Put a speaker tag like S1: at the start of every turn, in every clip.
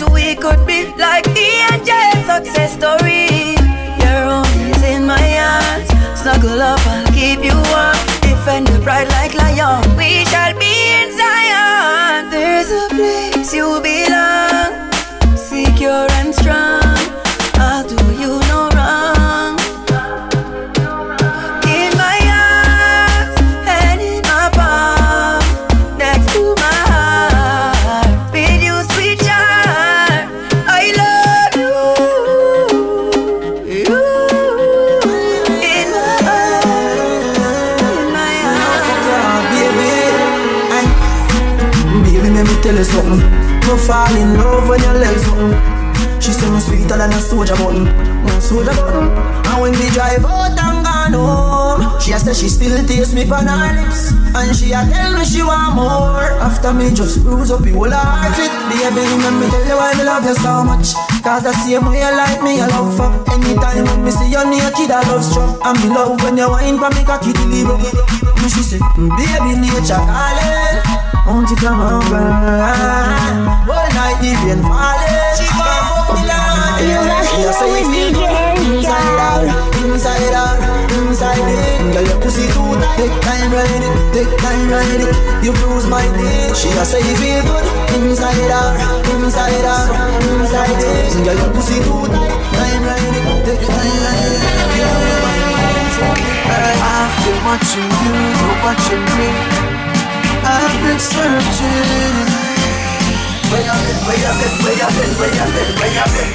S1: what we could be like the angel success story. Your is in my arms. Snuggle up, I'll keep you warm. Defend the bright like lion. We shall be in Zion. There's a place you belong,
S2: me tell you something. No fall in love ah, when you like something. She say me sweeter than a soldier button, no soldier button. And when we drive out and gone home, she a say she still taste me on her lips, and she a tell me she want more. After me just bruise up your whole heart it, baby. Let me tell you why me love you so much. Cause the same way you like me, I love for. Anytime when me see you naked, I love struck. And me love when you wine for me cocky deliver. And she say, baby, nature calling. Won't you come over? All night the rain falling. She fuck me like
S3: You rock
S2: She a
S3: with
S2: it feel inside out, inside out, inside in. Girl, your pussy too tight. Take time ride it, take time ride it. You bruise my dick. She a say it feel good inside out, inside out, inside in. Girl, your pussy too tight. Time ride it, take time ride it. You bruise my dick.
S4: I've been watching you, you're watching me. I've been searching. Where you been, where you been, where you been, where you been, where you been?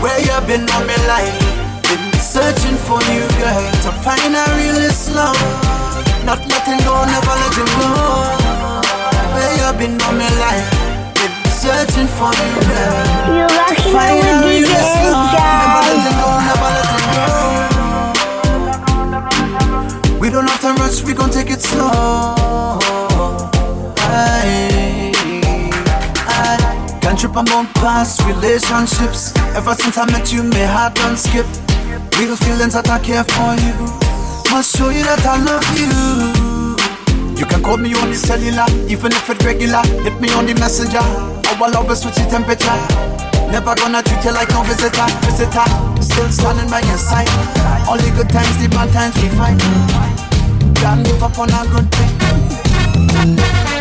S4: Where you been all my life? Been searching for you, girl, to find a realist love. Not letting go, never let you go. Where you been all my life? Been searching for you, girl.
S3: You rock it
S4: Find
S3: with DJ.
S4: Never We don't have to rush, we gon' take it slow. Aye, aye. Can't trip and bump past relationships. Ever since I met you, my heart don't skip. Real feelings that I care for you. Must show you that I love you. You can call me on the cellular, even if it's regular. Hit me on the messenger. Our love is switching temperature. Never gonna treat you like no visitor, visitor. Still standing by your side. All the good times, the bad times we fight. Can't give up on a good thing.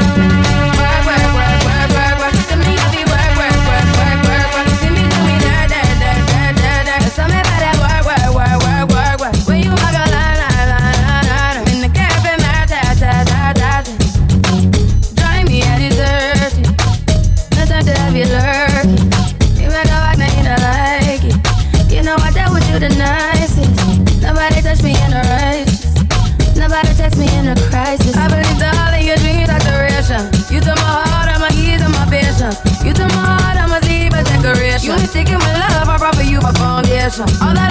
S5: Foundation. All that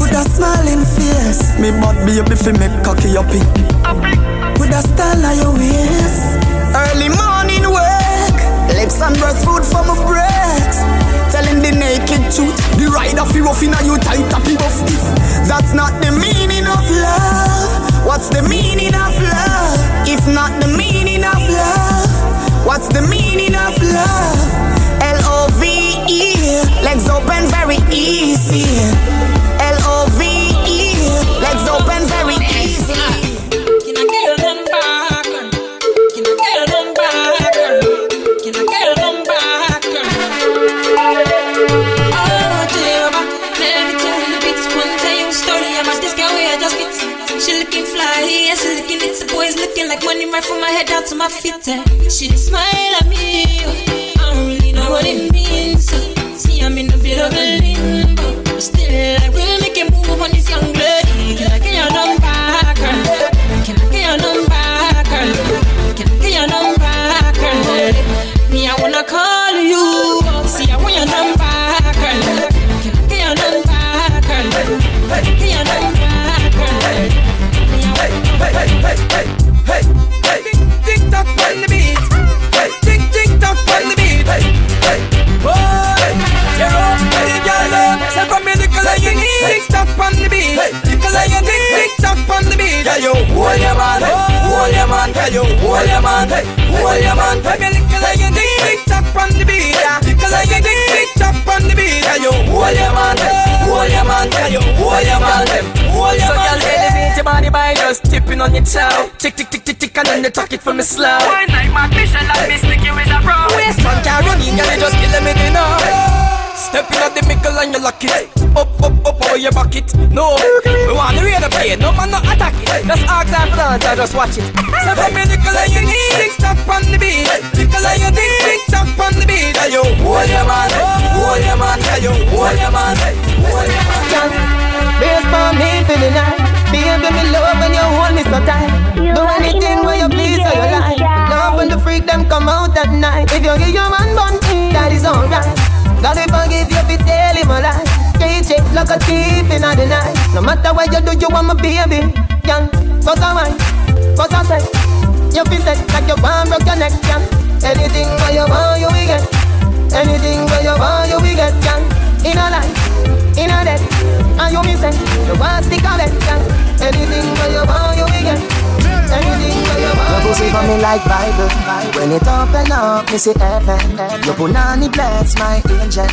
S2: With a smiling face. Me bad baby fi make cocky uppy. With a style of your waist. Early morning work. Lips and breast food for my breaks. Telling the naked truth. The rider fi rough inna you tight tappy buff. If that's not the meaning of love, what's the meaning of love? If not the meaning of love, what's the meaning of love?
S6: Right from my head down to my feet. eh. She smile at me, I don't really know what it means. See, I'm in a bit of a limbo, still
S7: man, hey, hold your man. Hey, me little like you ding, big chop on the beat. Little like you ding, big chop on the beat. Hey, you hold your man, hey, hold your man, hey, you hold your man, hey, hold your man. So girl, elevate your body by just tipping on your toe. Tick, tick, tick, tick, tick, and then you talk it for me slow.
S3: One night, my mission, like me stick you is a pro.
S7: Waste man can't run in, girl, you just kill me, you know. Step in at the mickle and you lock it. Up, up, up, over your bucket. No, we want the radar play. No man, not attack it. Just ask and dance, I just watch it. So from me nickel and you need big stop on the beat. Nickel and you need big stop on the beat. Ayo, hold your man, hold your man, ayo, hold your man, hold your man. Based on me feeling nice. Baby, me love when you hold me so tight. Do anything where you please or you like. Love when the freak them come out at night. If you give your man bun, that is alright. God will forgive you if you tell him a lie. Like a thief in the night. No matter what you do, you want my baby. Young, cause I'm mine, cause I say. You feel set like you want broke your neck, young. Anything where you want, you will get. Anything where you want, you will get, young. In a life, in a death. And you me say, you want stick on it, young. Anything where you want, you will get.
S8: Your pussy for me like Bible. When it open up, me see heaven. Your punani bless my angel.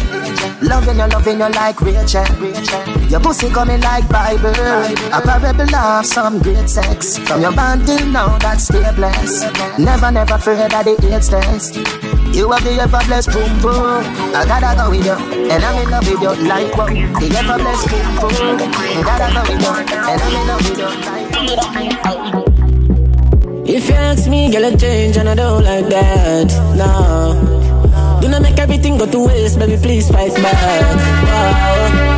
S8: Loving you, loving you like Rachel. Your pussy coming like Bible. A parable of some great sex. From your band till now, that's still blessed. Never, never afraid that the AIDS test. You are the ever blessed boom boom. I gotta go with you, and I'm in love with you like what? The ever blessed boom boom. I gotta go with you, and I'm in love with you like
S7: if you ask me, girl, I change and I don't like that. No. Do not make everything go to waste, baby, please fight back. Wow.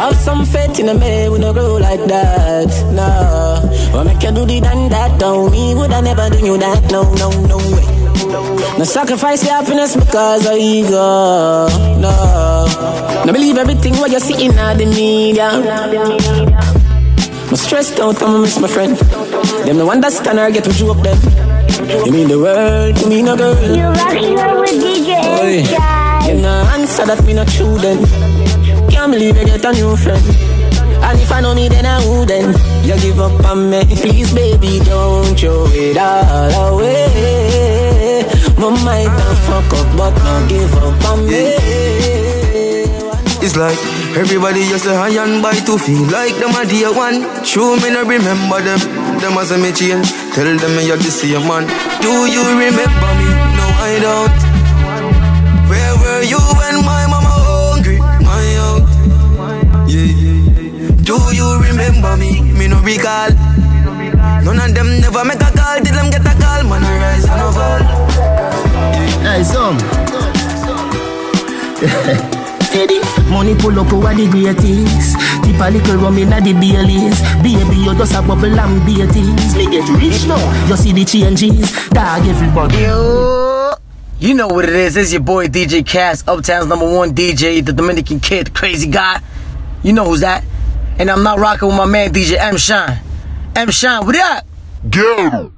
S7: Have some faith in a man, we don't grow like that. No. Or make you do the done that, don't we would I never do you that. No, no, no way. No sacrifice your happiness because of ego. No. No believe everything what you're see in the media. I'm stressed out, I'm miss my friend. Them no understand or get what you up them. You mean the world to me, no girl.
S9: You rocking out with DJ Boy,
S7: You no answer that me not true then. Can't believe you get a new friend. And if I know me, then I wouldn't. You give up on me, please, baby, don't throw it all away. My might have fuck up, but not give up on me.
S10: Like everybody just a high and by to feel like them a dear one. Show me no remember them, them as a me change. Tell them me you're the same man. Do you remember me? No, I don't. Where were you when my mama hungry? My out. Yeah. Do you remember me? Me no recall. None of them never make a call. Did them get a call? Man, I rise and I fall.
S8: Yeah. Hey, some. Steady. Money pull up over the greatest. Tip a little rum inna the Baileys. Baby, you just a bubble and beaties. Me get rich now. You see the changes. Dog everybody.
S11: Yo. You know what it is. It's your boy DJ Cass, Uptown's number one DJ, the Dominican kid, crazy guy. You know who's that. And I'm not rocking with my man DJ M Shine. M Shine, what up?
S12: Get him.